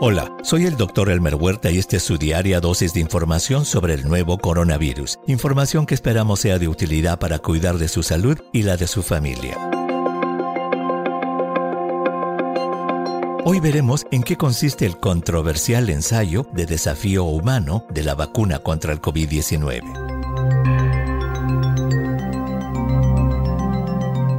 Hola, soy el doctor Elmer Huerta y esta es su diaria dosis de información sobre el nuevo coronavirus. Información que esperamos sea de utilidad para cuidar de su salud y la de su familia. Hoy veremos en qué consiste el controversial ensayo de desafío humano de la vacuna contra el COVID-19.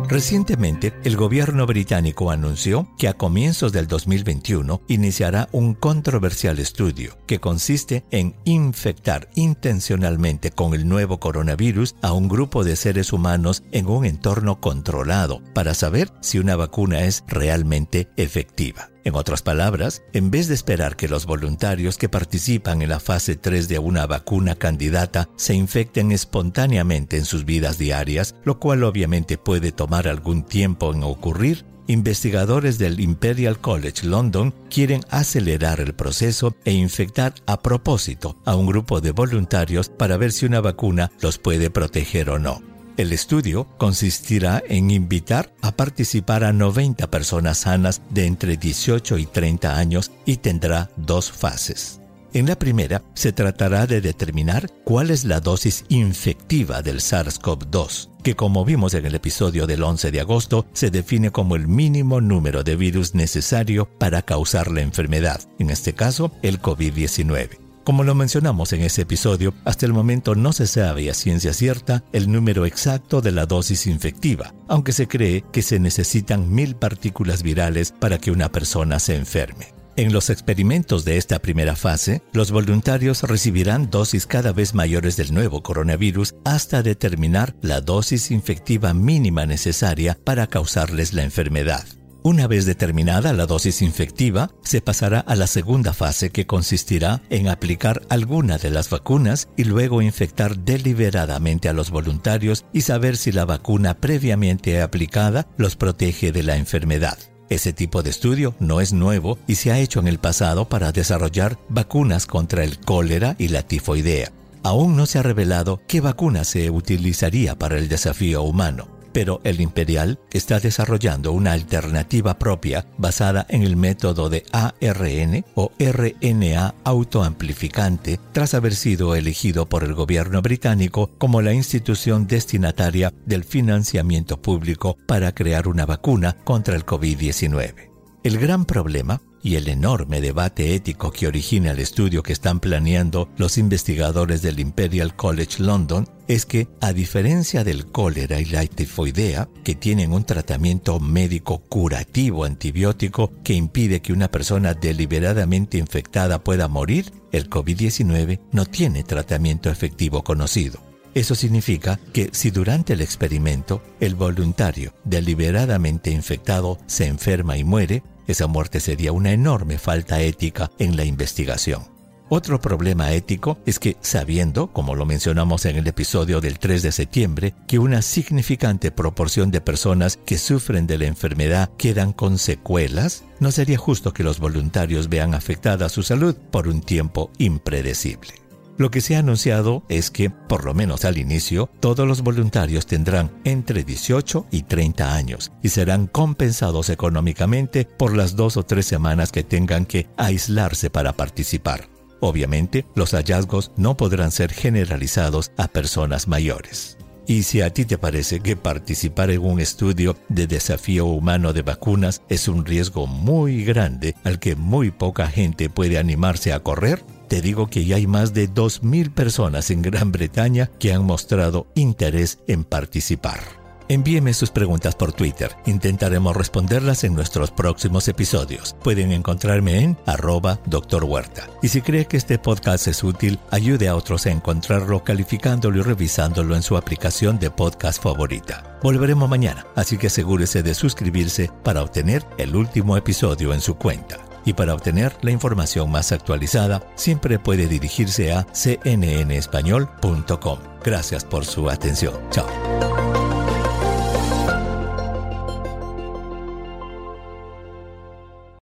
Recientemente, el gobierno británico anunció que a comienzos del 2021 iniciará un controversial estudio que consiste en infectar intencionalmente con el nuevo coronavirus a un grupo de seres humanos en un entorno controlado para saber si una vacuna es realmente efectiva. En otras palabras, en vez de esperar que los voluntarios que participan en la fase 3 de una vacuna candidata se infecten espontáneamente en sus vidas diarias, lo cual obviamente puede tomar algún tiempo en ocurrir, investigadores del Imperial College London quieren acelerar el proceso e infectar a propósito a un grupo de voluntarios para ver si una vacuna los puede proteger o no. El estudio consistirá en invitar a participar a 90 personas sanas de entre 18 y 30 años y tendrá dos fases. En la primera se tratará de determinar cuál es la dosis infectiva del SARS-CoV-2, que como vimos en el episodio del 11 de agosto, se define como el mínimo número de virus necesario para causar la enfermedad, en este caso el COVID-19. Como lo mencionamos en ese episodio, hasta el momento no se sabe a ciencia cierta el número exacto de la dosis infectiva, aunque se cree que se necesitan mil partículas virales para que una persona se enferme. En los experimentos de esta primera fase, los voluntarios recibirán dosis cada vez mayores del nuevo coronavirus hasta determinar la dosis infectiva mínima necesaria para causarles la enfermedad. Una vez determinada la dosis infectiva, se pasará a la segunda fase que consistirá en aplicar alguna de las vacunas y luego infectar deliberadamente a los voluntarios y saber si la vacuna previamente aplicada los protege de la enfermedad. Ese tipo de estudio no es nuevo y se ha hecho en el pasado para desarrollar vacunas contra el cólera y la tifoidea. Aún no se ha revelado qué vacuna se utilizaría para el desafío humano pero el Imperial está desarrollando una alternativa propia basada en el método de ARN o RNA autoamplificante tras haber sido elegido por el gobierno británico como la institución destinataria del financiamiento público para crear una vacuna contra el COVID-19. El gran problema y el enorme debate ético que origina el estudio que están planeando los investigadores del Imperial College London es que, a diferencia del cólera y la tifoidea, que tienen un tratamiento médico curativo antibiótico que impide que una persona deliberadamente infectada pueda morir, el COVID-19 no tiene tratamiento efectivo conocido. Eso significa que si durante el experimento el voluntario deliberadamente infectado se enferma y muere, esa muerte sería una enorme falta ética en la investigación. Otro problema ético es que, sabiendo, como lo mencionamos en el episodio del 3 de septiembre, que una significante proporción de personas que sufren de la enfermedad quedan con secuelas, no sería justo que los voluntarios vean afectada su salud por un tiempo impredecible. Lo que se ha anunciado es que, por lo menos al inicio, todos los voluntarios tendrán entre 18 y 30 años y serán compensados económicamente por las dos o tres semanas que tengan que aislarse para participar. Obviamente, los hallazgos no podrán ser generalizados a personas mayores. Y si a ti te parece que participar en un estudio de desafío humano de vacunas es un riesgo muy grande al que muy poca gente puede animarse a correr, te digo que ya hay más de 2.000 personas en Gran Bretaña que han mostrado interés en participar. Envíeme sus preguntas por Twitter. Intentaremos responderlas en nuestros próximos episodios. Pueden encontrarme en arroba Dr. Huerta. Y si cree que este podcast es útil, ayude a otros a encontrarlo calificándolo y revisándolo en su aplicación de podcast favorita. Volveremos mañana, así que asegúrese de suscribirse para obtener el último episodio en su cuenta y para obtener la información más actualizada siempre puede dirigirse a cnnespañol.com. Gracias por su atención. Chao.